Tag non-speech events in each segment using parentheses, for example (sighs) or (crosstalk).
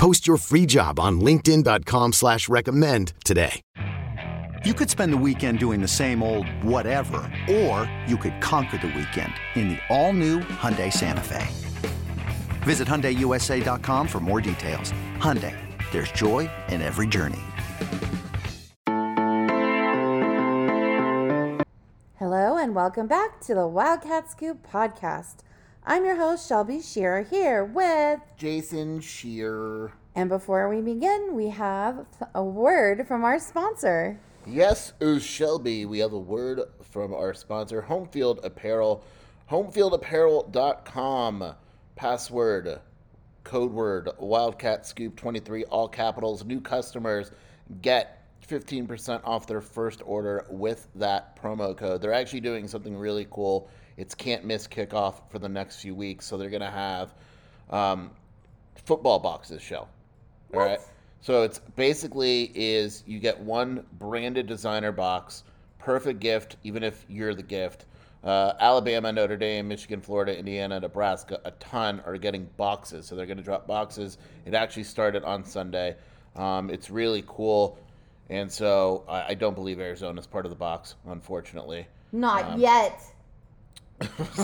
Post your free job on linkedin.com slash recommend today. You could spend the weekend doing the same old whatever, or you could conquer the weekend in the all-new Hyundai Santa Fe. Visit HyundaiUSA.com for more details. Hyundai, there's joy in every journey. Hello and welcome back to the Wildcat Scoop podcast. I'm your host, Shelby Shearer, here with Jason Shear. And before we begin, we have a word from our sponsor. Yes, is Shelby. We have a word from our sponsor, Homefield Apparel. HomefieldApparel.com. Password, code word, Wildcat Scoop 23, all capitals. New customers get 15% off their first order with that promo code. They're actually doing something really cool. It's can't miss kickoff for the next few weeks. So they're going to have um, football boxes show. All right. So it's basically is you get one branded designer box, perfect gift, even if you're the gift. Uh, Alabama, Notre Dame, Michigan, Florida, Indiana, Nebraska, a ton are getting boxes. So they're going to drop boxes. It actually started on Sunday. Um, it's really cool. And so I, I don't believe Arizona is part of the box, unfortunately. Not yet.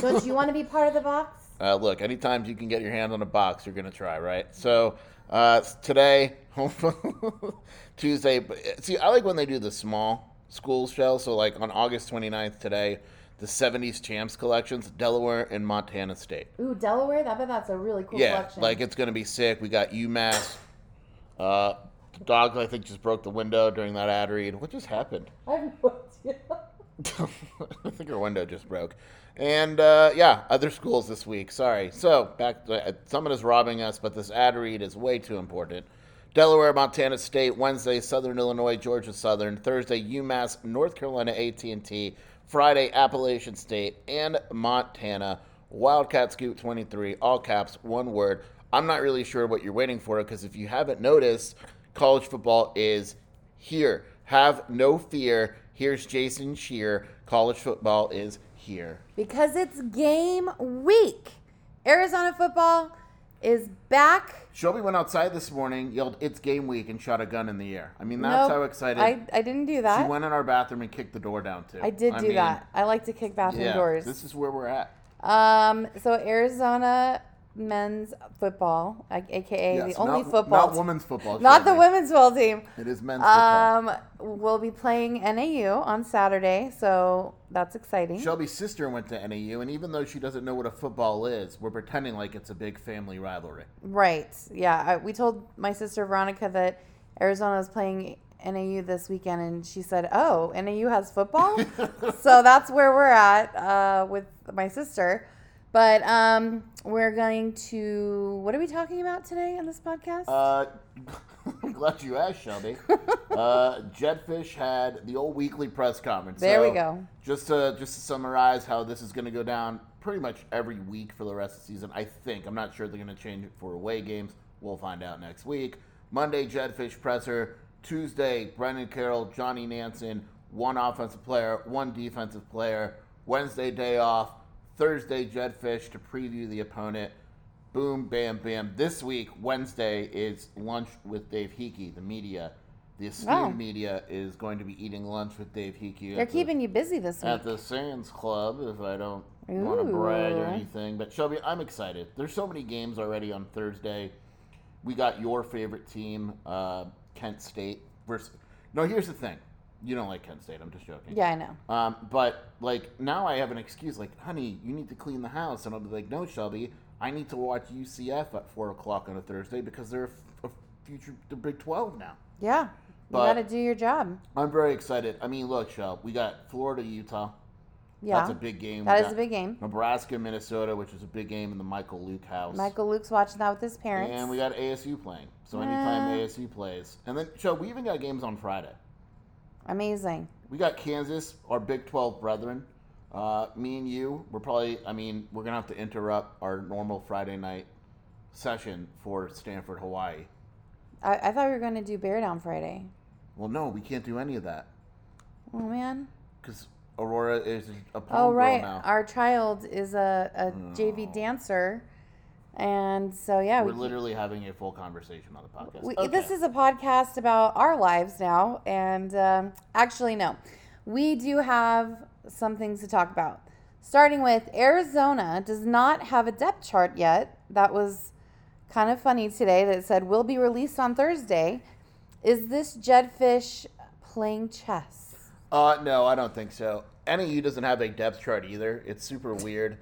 Don't you want to be part of the box? Uh, look, anytime you can get your hand on a box, you're going to try, right? So uh, today, (laughs) Tuesday, but see, I like when they do the small school show. So, like on August 29th today, the 70s Champs collections, Delaware and Montana State. Ooh, Delaware? I bet that's a really cool yeah, collection. like it's going to be sick. We got UMass. Uh, dog, I think, just broke the window during that ad read. What just happened? I have no idea. (laughs) I think our window just broke. And uh, yeah, other schools this week. Sorry. So back, to, uh, someone is robbing us, but this ad read is way too important. Delaware, Montana State, Wednesday, Southern Illinois, Georgia Southern, Thursday, UMass, North Carolina, A&T, Friday, Appalachian State, and Montana. Wildcat Scoop 23, all caps, one word. I'm not really sure what you're waiting for because if you haven't noticed, college football is here. Have no fear. Here's Jason Shear. College football is here. Because it's game week. Arizona football is back. Shelby went outside this morning, yelled, It's game week, and shot a gun in the air. I mean, that's Nope, how excited. I, I didn't do that. She went in our bathroom and kicked the door down, too. I did do mean, that. I like to kick bathroom Yeah, doors. this is where we're at. Um, so Arizona men's football, aka Yes, the only not, football, Not women's football. not the women's football team. It is men's football. Um, we'll be playing NAU on Saturday, so that's exciting. Shelby's sister went to NAU, and even though she doesn't know what a football is, we're pretending like it's a big family rivalry. Right? Yeah, I, we told my sister Veronica that Arizona was playing NAU this weekend, and she said, "Oh, NAU has football." (laughs) so that's where we're at uh, with my sister. But um, we're going to. What are we talking about today on this podcast? Uh, (laughs) I'm glad you asked, Shelby. (laughs) uh, Jedd Fisch had the old weekly press conference. There we go. Just to just to summarize how this is going to go down, pretty much every week for the rest of the season. I think I'm not sure they're going to change it for away games. We'll find out next week. Monday, Jedd Fisch presser. Tuesday, Brennan Carroll, Johnny Nansen, one offensive player, one defensive player. Wednesday, day off. Thursday, Jedd Fisch to preview the opponent. Boom, bam, bam. This week, Wednesday, is lunch with Dave Heeke, the media. The esteemed Wow. media is going to be eating lunch with Dave Heeke. They're at the- keeping you busy this week. at the Sands Club, if I don't want to brag or anything. But Shelby, I'm excited. There's so many games already on Thursday. We got your favorite team, uh, Kent State versus. No, here's the thing. You don't like Kent State. I'm just joking. yeah, I know. Um, but like now, I have an excuse. Like, honey, you need to clean the house, and I'll be like, no, Shelby, I need to watch UCF at four o'clock on a Thursday because they're a, a future the Big Twelve now. Yeah, you got to do your job. I'm very excited. I mean, look, Shelby, we got Florida, Utah. Yeah, That's a big game. That is a big game. Nebraska, Minnesota, which is a big game in the Michael Luke house. Michael Luke's watching that with his parents. And we got ASU playing. So anytime Uh. ASU plays. And then, so we even got games on Friday. Amazing. We got Kansas, our Big 12 brethren. Uh, me and you, we're probably, I mean, we're going to have to interrupt our normal Friday night session for Stanford, Hawaii. I, I thought we were going to do Bear Down Friday. Well, no, we can't do any of that Oh, man. because Aurora is a prom Oh, right. now. Our child is a, a JV dancer. And so, yeah, we're we, literally having a full conversation on the podcast. we, Okay. this is a podcast about our lives now. And um, actually, no, we do have some things to talk about. Starting with Arizona does not have a depth chart yet. That was kind of funny today that said will be released on Thursday. Is this Jedd Fisch playing chess? Uh, no, I don't think so. NAU doesn't have a depth chart either. It's super weird.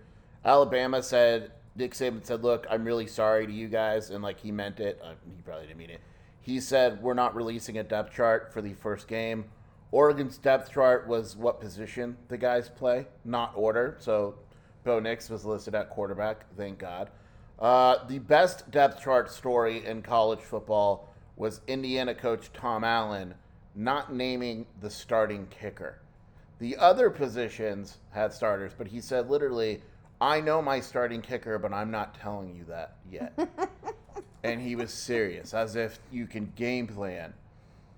Alabama said, Nick Saban said, look, I'm really sorry to you guys. And like he meant it. Uh, he probably didn't mean it. He said, we're not releasing a depth chart for the first game. Oregon's depth chart was what position the guys play, not order. So Bo Nix was listed at quarterback, thank God. Uh, the best depth chart story in college football was Indiana coach Tom Allen not naming the starting kicker. The other positions had starters, but he said literally, I know my starting kicker, but I'm not telling you that yet. (laughs) and he was serious, as if you can game plan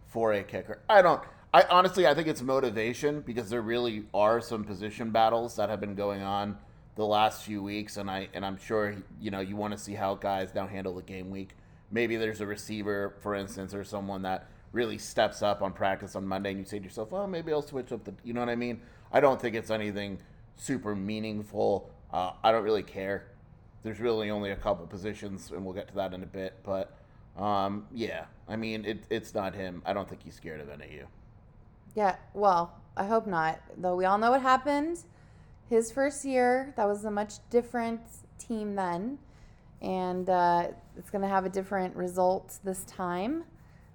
for a kicker. I don't. I honestly, I think it's motivation because there really are some position battles that have been going on the last few weeks, and I and I'm sure you know you want to see how guys now handle the game week. Maybe there's a receiver, for instance, or someone that really steps up on practice on Monday, and you say to yourself, "Oh, maybe I'll switch up the." You know what I mean? I don't think it's anything super meaningful. Uh, I don't really care. There's really only a couple positions, and we'll get to that in a bit. But um, yeah, I mean, it, it's not him. I don't think he's scared of NAU. Yeah, well, I hope not. Though we all know what happened. His first year, that was a much different team then. And uh, it's going to have a different result this time,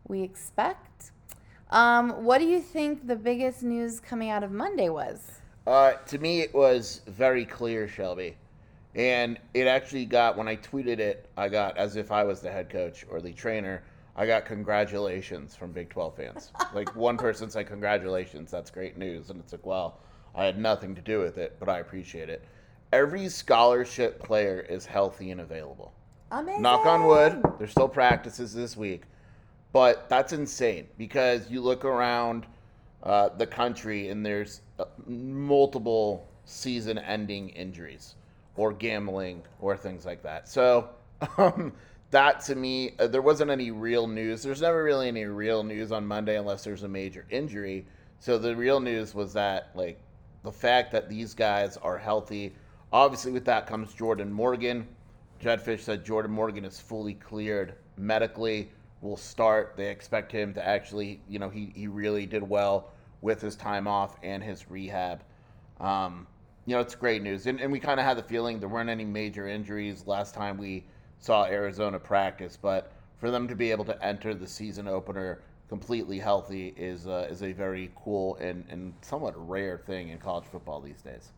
we expect. Um, what do you think the biggest news coming out of Monday was? Uh, to me, it was very clear, Shelby. And it actually got, when I tweeted it, I got, as if I was the head coach or the trainer, I got congratulations from Big 12 fans. like one person said, Congratulations, that's great news. And it's like, well, I had nothing to do with it, but I appreciate it. Every scholarship player is healthy and available. Amazing. Knock on wood, there's still practices this week. But that's insane because you look around uh, the country and there's multiple season ending injuries or gambling or things like that. So, um, that to me, uh, there wasn't any real news. There's never really any real news on Monday unless there's a major injury. So, the real news was that, like, the fact that these guys are healthy. Obviously, with that comes Jordan Morgan. Jedfish said Jordan Morgan is fully cleared medically, will start. They expect him to actually, you know, he, he really did well with his time off and his rehab. Um, you know, it's great news. And, and we kind of had the feeling there weren't any major injuries last time we saw Arizona practice, but for them to be able to enter the season opener completely healthy is uh, is a very cool and, and somewhat rare thing in college football these days.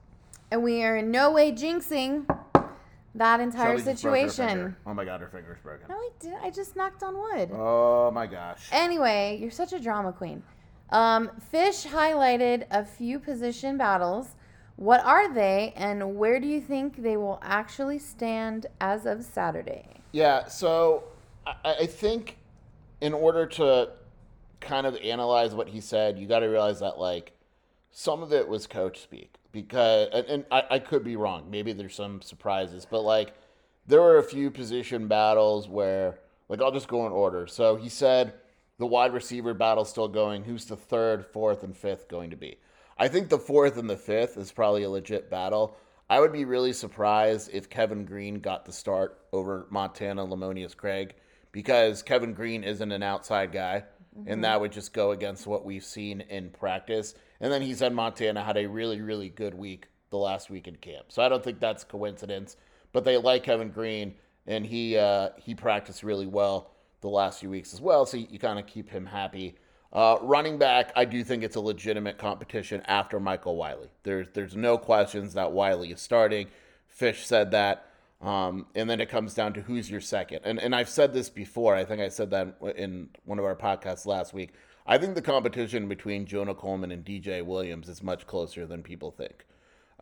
And we are in no way jinxing that entire Shelby just broke her situation. Oh my god, her finger's broken. No, I did. I just knocked on wood. Oh my gosh. Anyway, you're such a drama queen. Um, Fisch highlighted a few position battles. What are they, and where do you think they will actually stand as of Saturday? Yeah, so I, I think in order to kind of analyze what he said, you got to realize that like some of it was coach speak because, and, and I, I could be wrong. Maybe there's some surprises, but like there were a few position battles where, like, I'll just go in order. So he said the wide receiver battle's still going. Who's the third, fourth, and fifth going to be? I think the fourth and the fifth is probably a legit battle. I would be really surprised if Kevin Green got the start over Montana Lemonious-Craig because Kevin Green isn't an outside guy, and that would just go against what we've seen in practice. And then he said Montana had a really, really good week the last week in camp. So I don't think that's coincidence. But they like Kevin Green, and he uh, he practiced really well the last few weeks as well. So you, you kind of keep him happy. Uh, running back, I do think it's a legitimate competition after Michael Wiley. There's there's no questions that Wiley is starting. Fisch said that. Um, and then it comes down to who's your second. And and I've said this before. I think I said that in one of our podcasts last week. I think the competition between Jonah Coleman and DJ Williams is much closer than people think.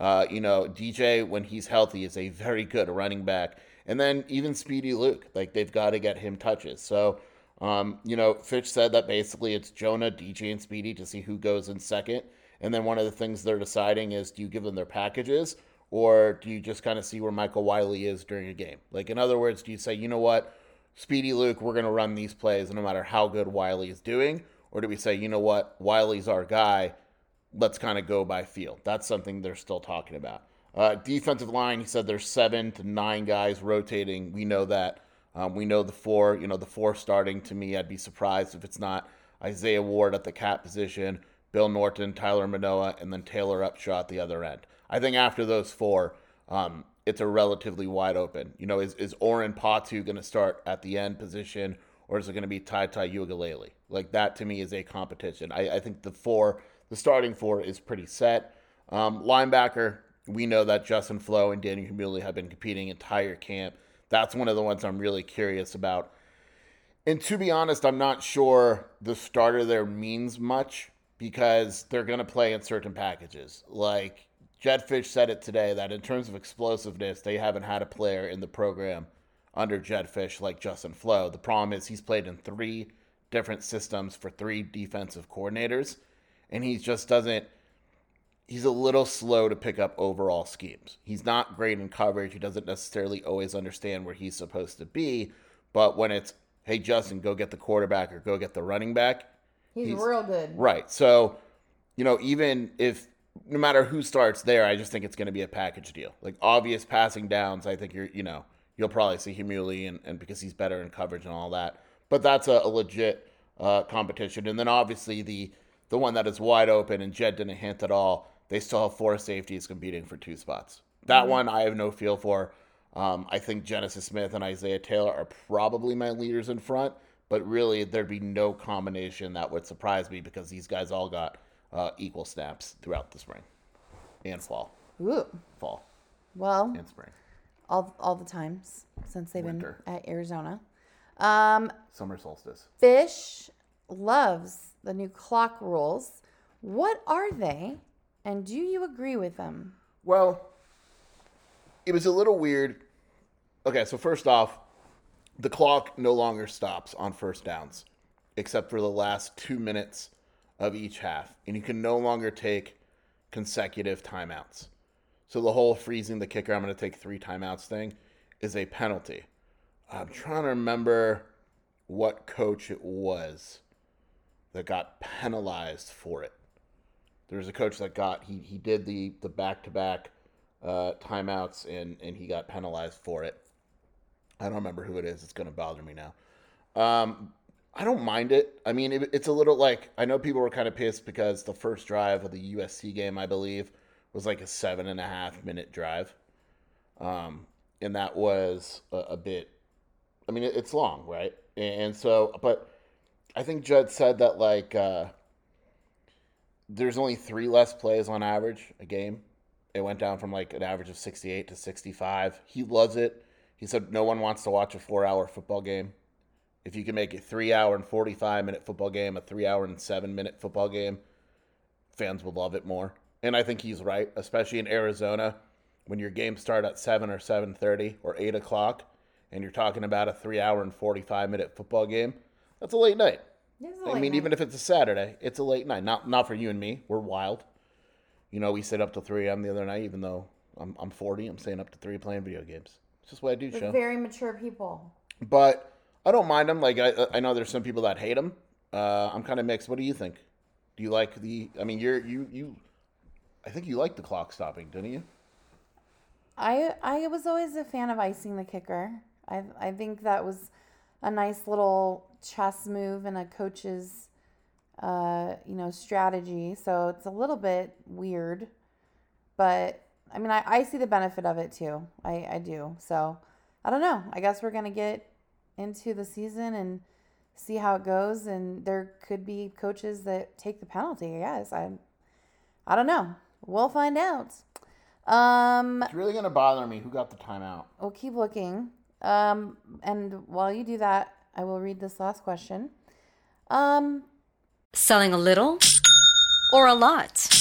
Uh, you know, DJ, when he's healthy, is a very good running back. And then even Speedy Luke, like they've got to get him touches. So, um, you know, Fisch said that basically it's Jonah, DJ, and Speedy to see who goes in second. And then one of the things they're deciding is do you give them their packages or do you just kind of see where Michael Wiley is during a game? Like, in other words, do you say, you know what, Speedy Luke, we're going to run these plays no matter how good Wiley is doing? Or do we say, you know what, Wiley's our guy, let's kind of go by feel. That's something they're still talking about. Uh, defensive line, he said there's seven to nine guys rotating. We know that. Um, we know the four, you know, the four starting to me, I'd be surprised if it's not Isaiah Ward at the cap position, Bill Norton, Tyler Manoa, and then Taylor Upshaw at the other end. I think after those four, um, it's a relatively wide open. You know, is, is Oren Patu going to start at the end position or is it going to be Tai Tai Uiagalelei? Like that to me is a competition. I, I think the four, the starting four is pretty set. Um, linebacker, we know that Justin Flowe and Daniel Heimuli have been competing entire camp. That's one of the ones I'm really curious about. And to be honest, I'm not sure the starter there means much because they're going to play in certain packages. Like Jedd Fisch said it today that in terms of explosiveness, they haven't had a player in the program under Jedd Fisch like Justin Flowe. The problem is he's played in three different systems for three defensive coordinators, and he just doesn't he's a little slow to pick up overall schemes. He's not great in coverage. He doesn't necessarily always understand where he's supposed to be. But when it's, hey, Justin, go get the quarterback or go get the running back, he's, he's real good. Right. So, you know, even if no matter who starts there, I just think it's going to be a package deal. Like obvious passing downs, I think you're, you know, you'll probably see Heimuli and, and because he's better in coverage and all that. But that's a, a legit uh, competition. And then obviously the the one that is wide open and Jedd didn't hint at all they still have four safeties competing for two spots. That mm-hmm. one I have no feel for. Um, I think Genesis Smith and Isaiah Taylor are probably my leaders in front, but really there'd be no combination that would surprise me because these guys all got uh, equal snaps throughout the spring and fall. Ooh. Fall. Well, and spring. All, all the times since they've Winter. been at Arizona. Um, Summer solstice. Fisch loves the new clock rules. What are they and do you agree with them? Well, it was a little weird. Okay, so first off, the clock no longer stops on first downs, except for the last two minutes of each half. And you can no longer take consecutive timeouts. So the whole freezing the kicker, I'm going to take three timeouts thing, is a penalty. I'm trying to remember what coach it was that got penalized for it. There was a coach that got he he did the the back to back timeouts and and he got penalized for it. I don't remember who it is. It's going to bother me now. Um, I don't mind it. I mean, it, it's a little like I know people were kind of pissed because the first drive of the USC game, I believe, was like a seven and a half minute drive, um, and that was a, a bit. I mean, it, it's long, right? And, and, so, but I think Jedd said that like uh, there's only three less plays on average a game. It went down from like an average of 68 to 65. He loves it. He said no one wants to watch a four hour football game. If you can make a three hour and 45 minute football game, a three hour and seven minute football game, fans will love it more. And I think he's right, especially in Arizona when your games start at 7 or 7.30 or 8 o'clock and you're talking about a three hour and 45 minute football game. That's a late night. I mean, night. even if it's a Saturday, it's a late night. Not not for you and me. We're wild. You know, we stayed up till three a.m. the other night, even though I'm I'm 40. I'm staying up to three playing video games. It's just what I do. show very mature people. But I don't mind them. Like I I know there's some people that hate them. Uh, I'm kind of mixed. What do you think? Do you like the? I mean, you're you you. I think you like the clock stopping, didn't you? I I was always a fan of icing the kicker. I I think that was a nice little chess move and a coach's uh, you know strategy. So it's a little bit weird but i mean i, I see the benefit of it too. I, I do. So i don't know. I guess we're gonna get into the season and see how it goes and there could be coaches that take the penalty yes i i don't know. We'll find out. Um it's really gonna bother me who got the timeout. We'll keep looking. Um and while you do that I will read this last question. Um, Selling a little or a lot?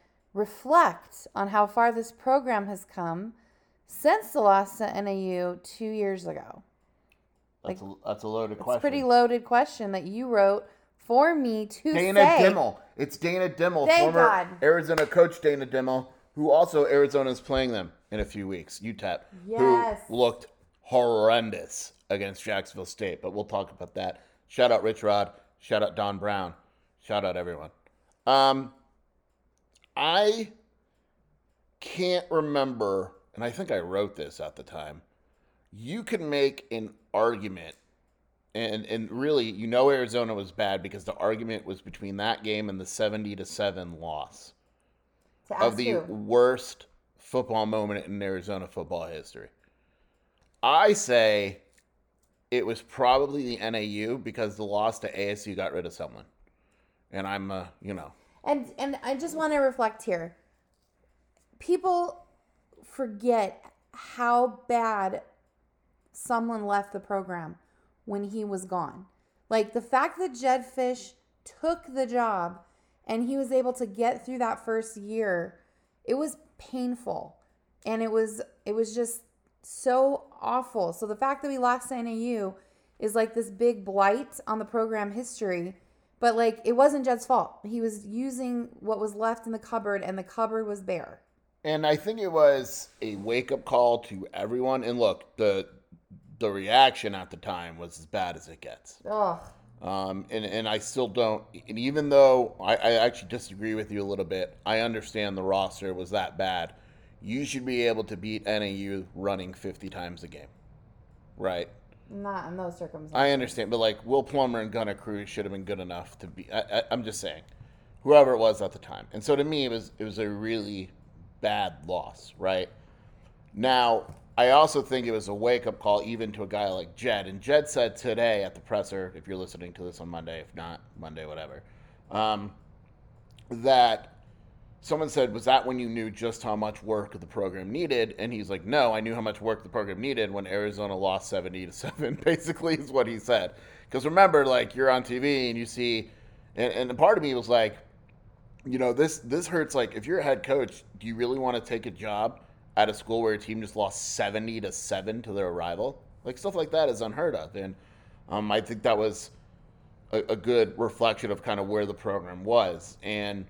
reflect on how far this program has come since the loss to NAU two years ago. That's, a, that's a loaded question. It's a pretty loaded question that you wrote for me to Dana say. Dimel. It's Dana Dimel, Thank former God. Arizona coach Dana Dimel, who also Arizona is playing them in a few weeks. UTEP, Yes. who looked horrendous against Jacksonville State. But we'll talk about that. Shout out Rich Rod. Shout out Don Brown. Shout out everyone. Um, I can't remember, and I think I wrote this at the time. You can make an argument and and really you know Arizona was bad because the argument was between that game and the 70 to 7 loss of the you. worst football moment in Arizona football history. I say it was probably the NAU because the loss to ASU got rid of someone. And I'm uh, you know, And and I just want to reflect here. People forget how bad someone left the program when he was gone. Like the fact that Jedd Fisch took the job and he was able to get through that first year, it was painful. And it was it was just so awful. So the fact that we lost NAU is like this big blight on the program history. But like it wasn't Jedd's fault. He was using what was left in the cupboard and the cupboard was bare. And I think it was a wake up call to everyone. And look, the the reaction at the time was as bad as it gets. Ugh. Um, and, and I still don't, and even though I, I actually disagree with you a little bit, I understand the roster was that bad. You should be able to beat NAU running 50 times a game. Right? Not in those circumstances. I understand, but like Will Plummer and Gunner Cruz should have been good enough to be. I, I'm just saying, whoever it was at the time. And so to me, it was it was a really bad loss, right? Now, I also think it was a wake up call even to a guy like Jedd. And Jedd said today at the presser, if you're listening to this on Monday, if not Monday, whatever, um, that someone said, Was that when you knew just how much work the program needed? And he's like, No, I knew how much work the program needed when Arizona lost 70 to 7, (laughs) basically, is what he said. Because remember, like, you're on TV and you see, and, and part of me was like, you know, this this hurts. Like, if you're a head coach, do you really want to take a job at a school where a team just lost 70 to 7 to their rival? Like, stuff like that is unheard of. And um, I think that was a, a good reflection of kind of where the program was. And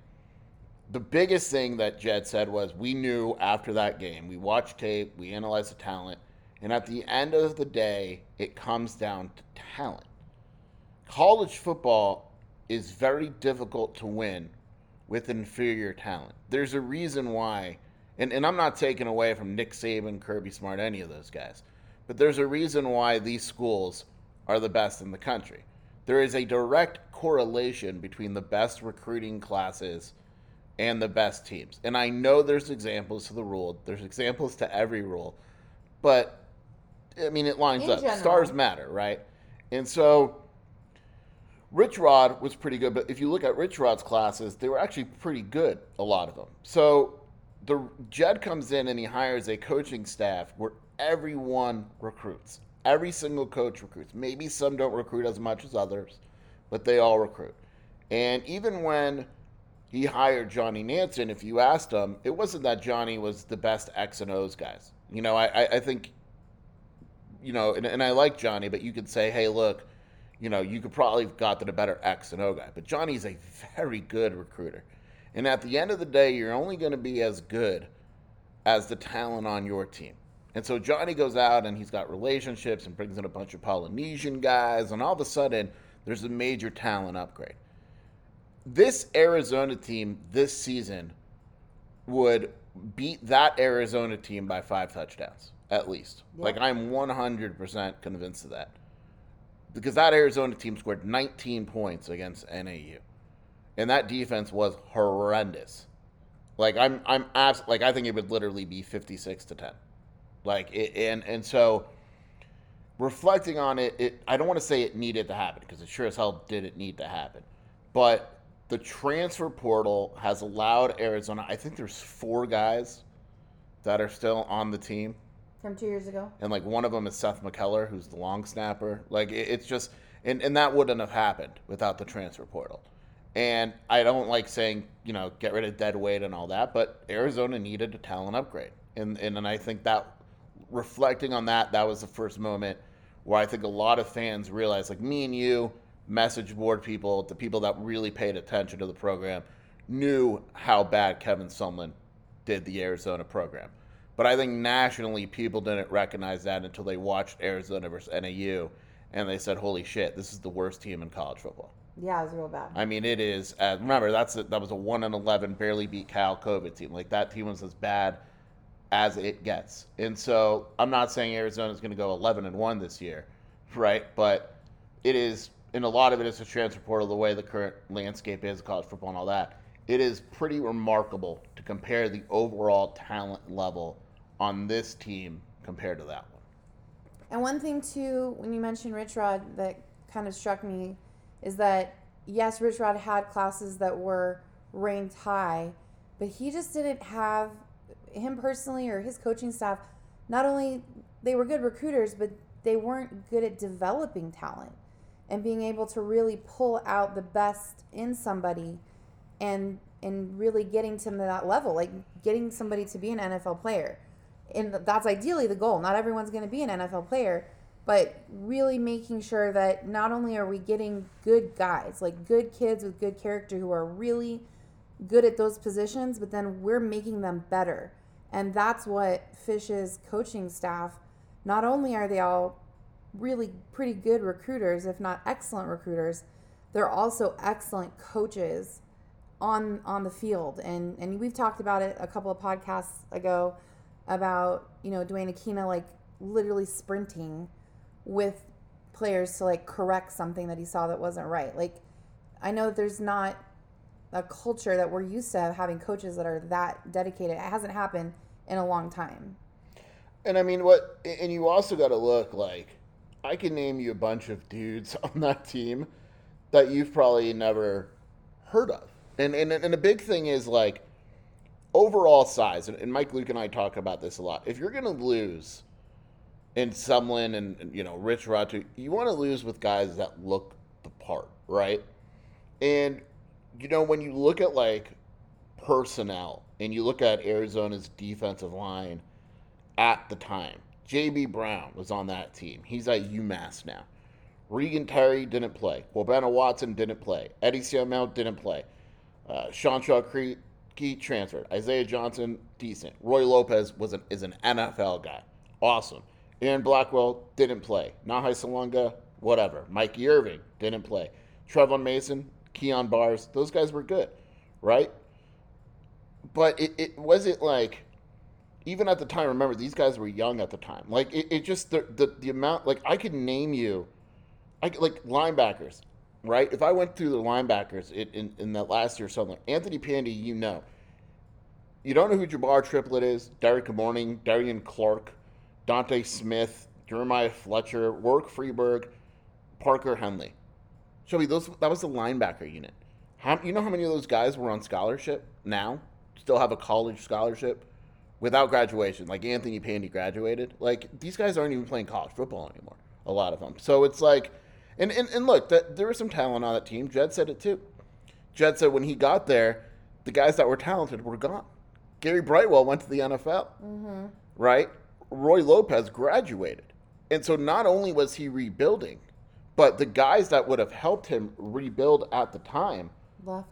the biggest thing that Jedd said was we knew after that game, we watched tape, we analyzed the talent, and at the end of the day, it comes down to talent. College football is very difficult to win with inferior talent. There's a reason why, and, and I'm not taking away from Nick Saban, Kirby Smart, any of those guys, but there's a reason why these schools are the best in the country. There is a direct correlation between the best recruiting classes and the best teams. And I know there's examples to the rule, there's examples to every rule, but I mean, it lines In up. general. Stars matter, right? And so Rich Rod was pretty good, but if you look at Rich Rod's classes, they were actually pretty good, a lot of them. So the Jedd comes in and he hires a coaching staff where everyone recruits. Every single coach recruits. Maybe some don't recruit as much as others, but they all recruit. And even when he hired Johnny Nansen, if you asked him, it wasn't that Johnny was the best X and O's guys. You know, I, I, think, you know, and, and I like Johnny, but you could say, hey, look, you know, you could probably have gotten a better X and O guy. But Johnny's a very good recruiter. And at the end of the day, you're only going to be as good as the talent on your team. And so Johnny goes out and he's got relationships and brings in a bunch of Polynesian guys, and all of a sudden, there's a major talent upgrade. This Arizona team this season would beat that Arizona team by five touchdowns, at least. Like, I'm 100% convinced of that because that Arizona team scored 19 points against NAU, and that defense was horrendous. Like I'm, I'm abs- like I think it would literally be 56 to 10. Like it, and and so reflecting on it, it I don't want to say it needed to happen because it sure as hell didn't need to happen, but the transfer portal has allowed Arizona. I think there's four guys that are still on the team From two years ago. and like one of them is Seth MacKellar, who's the long snapper. Like it, it's just, and and that wouldn't have happened without the transfer portal. And I don't like saying you know get rid of dead weight and all that, but Arizona needed a talent upgrade, and and, and I think that reflecting on that, that was the first moment where I think a lot of fans realized, like me and you, message board people, the people that really paid attention to the program, knew how bad Kevin Sumlin did the Arizona program. But I think nationally, people didn't recognize that until they watched Arizona versus NAU, and they said, "Holy shit, this is the worst team in college football." Yeah, it was real bad. I mean, it is. Uh, remember, that's a, that was a one and eleven, barely beat Cal COVID team. Like that team was as bad as it gets. And so, I'm not saying Arizona is going to go eleven and one this year, right? But it is, and a lot of it is the transfer portal, the way the current landscape is, college football, and all that. It is pretty remarkable to compare the overall talent level on this team compared to that one. And one thing too, when you mentioned Rich Rod, that kind of struck me is that yes, Rich Rod had classes that were ranked high, but he just didn't have him personally or his coaching staff. Not only they were good recruiters, but they weren't good at developing talent and being able to really pull out the best in somebody and and really getting to that level, like getting somebody to be an NFL player. And that's ideally the goal. Not everyone's going to be an NFL player, but really making sure that not only are we getting good guys, like good kids with good character who are really good at those positions, but then we're making them better. And that's what Fisch's coaching staff, not only are they all really pretty good recruiters, if not excellent recruiters, they're also excellent coaches on on the field. And and we've talked about it a couple of podcasts ago about, you know, Duane Akina like literally sprinting with players to like correct something that he saw that wasn't right. Like I know that there's not a culture that we're used to having coaches that are that dedicated. It hasn't happened in a long time. And I mean, what? And you also got to look like I can name you a bunch of dudes (laughs) on that team that you've probably never heard of. And and and a big thing is like overall size. And, Mike Luke and I talk about this a lot. If you're going to lose in Sumlin and, and you know Rich Ratu, you want to lose with guys that look the part, right? And you know when you look at like personnel and you look at Arizona's defensive line at the time. JB Brown was on that team. He's at UMass now. Regan Terry didn't play. Kwabena Watson didn't play. Eddie Siamel didn't play. Uh, Sean Shaw Cre- Key transferred. Isaiah Johnson, decent. Roy Lopez was an, is an NFL guy. Awesome. Aaron Blackwell didn't play. Nahai Salonga, whatever. Mikey Irving didn't play. Trevon Mason, Keon Bars, those guys were good, right? but it, it wasn't like even at the time. Remember, these guys were young at the time. Like it, it just the, the the amount. Like I could name you, I like linebackers, right? If I went through the linebackers in in, in that last year or something, Anthony Pandy, you know. You don't know who Jabbar Triplett is? Derek Morning, Darian Clark, Dante Smith, Jeremiah Fletcher, Work Freeberg, Parker Henley. Shelby, those that was the linebacker unit. How you know how many of those guys were on scholarship now? Still have a college scholarship without graduation. Like Anthony Pandy graduated. Like these guys aren't even playing college football anymore. A lot of them. So it's like, and and, and look, that there was some talent on that team. Jedd said it too. Jedd said when he got there, the guys that were talented were gone. Gary Brightwell went to the NFL, mm-hmm. right? Roy Lopez graduated. And so not only was he rebuilding, but the guys that would have helped him rebuild at the time, Left.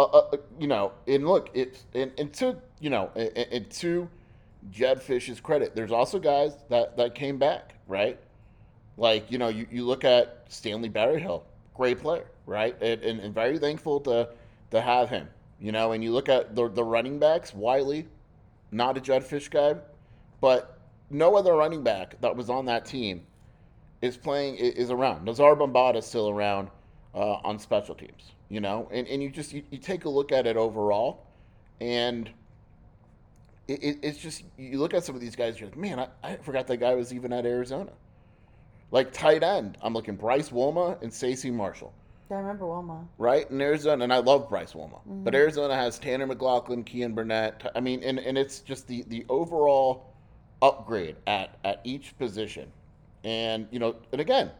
Uh, uh, you know, and look, it's and, and to you know, and, and to Jedd Fisch's credit, there's also guys that that came back, right? Like you know, you, you look at Stanley Berryhill, great player, right? And, and, and very thankful to to have him, you know. And you look at the the running backs, Wiley, not a Jedd Fisch guy, but no other running back that was on that team is playing is around. Nazar Bombata is still around uh, on special teams, you know, and, and you just you, you take a look at it overall, and it, it, it's just you look at some of these guys, you're like, man, I, I forgot that guy was even at Arizona. Like tight end, I'm looking Bryce Wolma and Stacey Marshall, Yeah, I remember Wolma. right? In Arizona, and I love Bryce Wolma, but Arizona has Tanner McLaughlin, Keyan Burnett. I mean, and, and it's just the the overall upgrade at at each position, and you know, and again,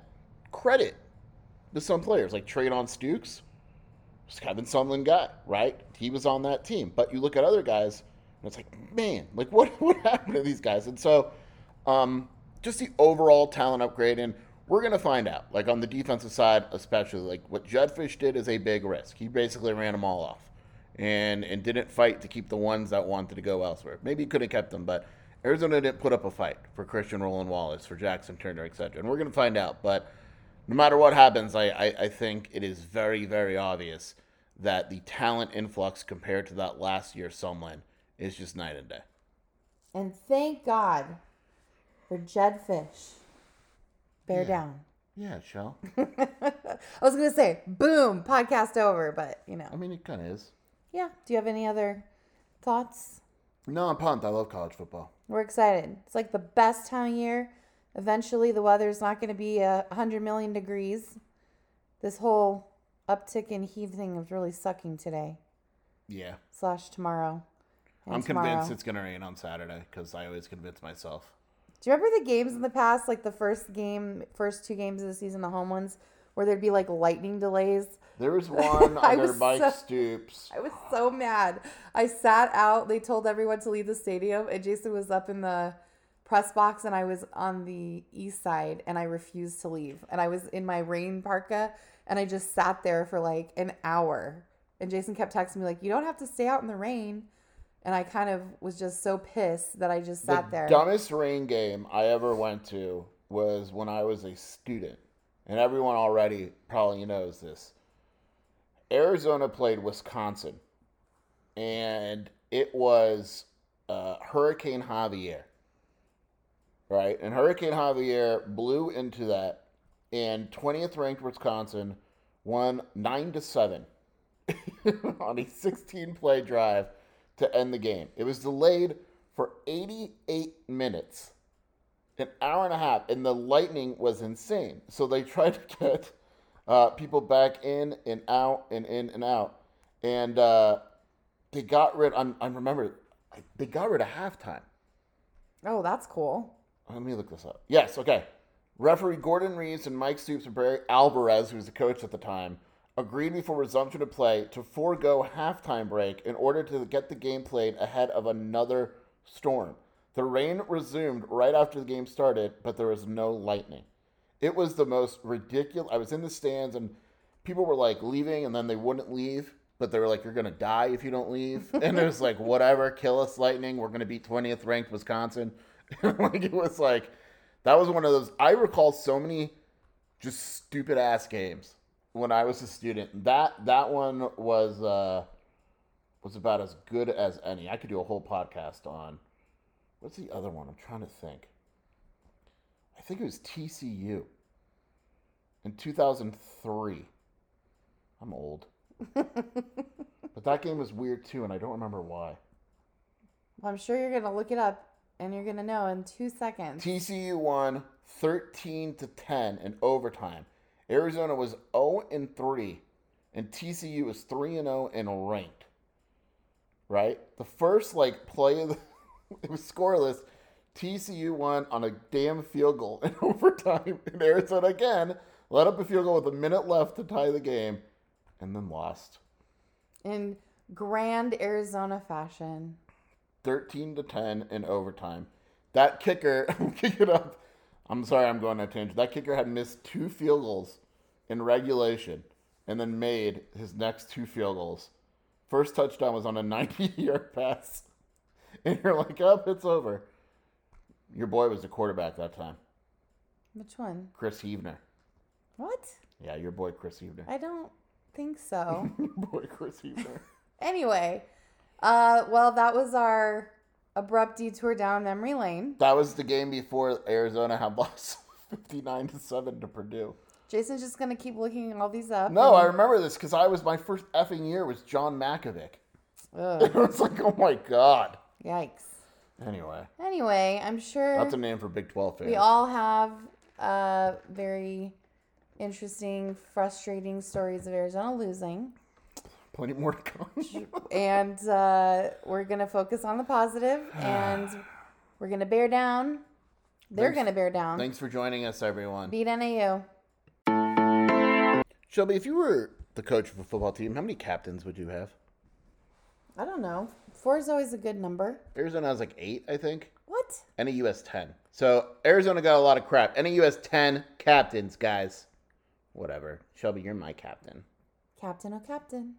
credit to some players like Treydan Stukes, was Kevin Sumlin guy, right? He was on that team. But you look at other guys, and it's like, man, like (laughs) what what happened to these guys? And so, um, just the overall talent upgrade, and we're gonna find out. Like on the defensive side, especially, like what Jedd Fisch did is a big risk. He basically ran them all off, and and didn't fight to keep the ones that wanted to go elsewhere. Maybe he could have kept them, but Arizona didn't put up a fight for Christian Roland Wallace, for Jackson Turner, etc. And we're gonna find out, but no matter what happens, I, I, I think it is very, very obvious that the talent influx compared to that last year Sumlin is just night and day. And thank God for Jedd Fisch. Bear down. Yeah, Shell. (laughs) I was gonna say, boom, podcast over, but you know, I mean, it kind of is. yeah. Do you have any other thoughts? No, I'm pumped. I love college football. We're excited. It's like the best time of year. Eventually, the weather's not going to be a hundred million degrees. This whole uptick in heat thing is really sucking today Yeah. slash tomorrow. and I'm tomorrow. convinced it's going to rain on Saturday because I always convince myself. Do you remember the games in the past, like the first game, first two games of the season, the home ones, where there'd be like lightning delays? There was (laughs) one under Mike so- Stoops. I was so mad. I sat out. They told everyone to leave the stadium, and Jason was up in the press box, and I was on the east side, and I refused to leave. And I was in my rain parka, and I just sat there for like an hour. And Jason kept texting me like, "You don't have to stay out in the rain." And I kind of was just so pissed that I just sat the there. dumbest rain game I ever went to was when I was a student, and everyone already probably knows this. Arizona played Wisconsin, and it was uh, Hurricane Javier, right? And Hurricane Javier blew into that, and 20th ranked Wisconsin won nine to seven (laughs) on a 16 play drive to end the game. It was delayed for 88 minutes, an hour and a half, and the lightning was insane. So they (laughs) tried to get uh, people back in and out and in and out, and uh, they got rid. I'm, I remember they got rid of halftime. oh, that's cool. Let me look this up. Yes, okay. Referee Gordon Reeves and Mike Stoops and Barry Alvarez, who was the coach at the time, agreed before resumption of play to forego halftime break in order to get the game played ahead of another storm. The rain resumed right after the game started, but there was no lightning. It was the most ridiculous. I was in the stands and people were like leaving and then they wouldn't leave, but they were like, You're going to die if you don't leave. (laughs) And it was like, Whatever, kill us, lightning. We're going to beat 20th ranked Wisconsin. (laughs) like, it was like, that was one of those. I recall so many just stupid ass games when I was a student. That that one was uh was about as good as any. I could do a whole podcast on. What's the other one? I'm trying to think. I think it was TCU in 2003. I'm old. (laughs) but that game was weird too, and I don't remember why. Well, I'm sure you're gonna look it up and you're gonna know in two seconds. TCU won 13 to 10 in overtime. Arizona was 0 and 3, and TCU was 3 and 0 and ranked. Right? The first like play of the (laughs) it was scoreless. TCU won on a damn field goal in (laughs) overtime, and Arizona again let up a field goal with a minute left to tie the game, and then lost. In grand Arizona fashion. 13 to 10 in overtime. That kicker, (laughs) kick it up. I'm sorry, I'm going on a tangent. That kicker had missed two field goals in regulation and then made his next two field goals. First touchdown was on a (laughs) 90 yard pass. (laughs) And you're like, oh, it's over. Your boy was the quarterback that time. Which one? Kris Heavner. What? Yeah, your boy Kris Heavner. I don't think so. your boy Kris Heavner. anyway, uh, well, that was our abrupt detour down memory lane. That was the game before Arizona had (laughs) lost 59 to 7 to Purdue. Jason's just gonna keep looking all these up. No, I remember this because I was my first effing year was John Mackovic. (laughs) it was like, oh my god. Yikes. Anyway. Anyway, I'm sure that's a name for Big Twelve fans. We all have uh, very interesting, frustrating stories of Arizona losing. Plenty more to come. and uh, we're gonna focus on the positive, (sighs) and we're gonna bear down. They're thanks, gonna bear down. Thanks for joining us, everyone. Beat NAU. Shelby, if you were the coach of a football team, how many captains would you have? I don't know. Four is always a good number. Arizona has like eight, I think. What? NAU has 10. So Arizona got a lot of crap. NAU has 10 captains, guys. Whatever. Shelby, you're my captain. Captain, oh, captain.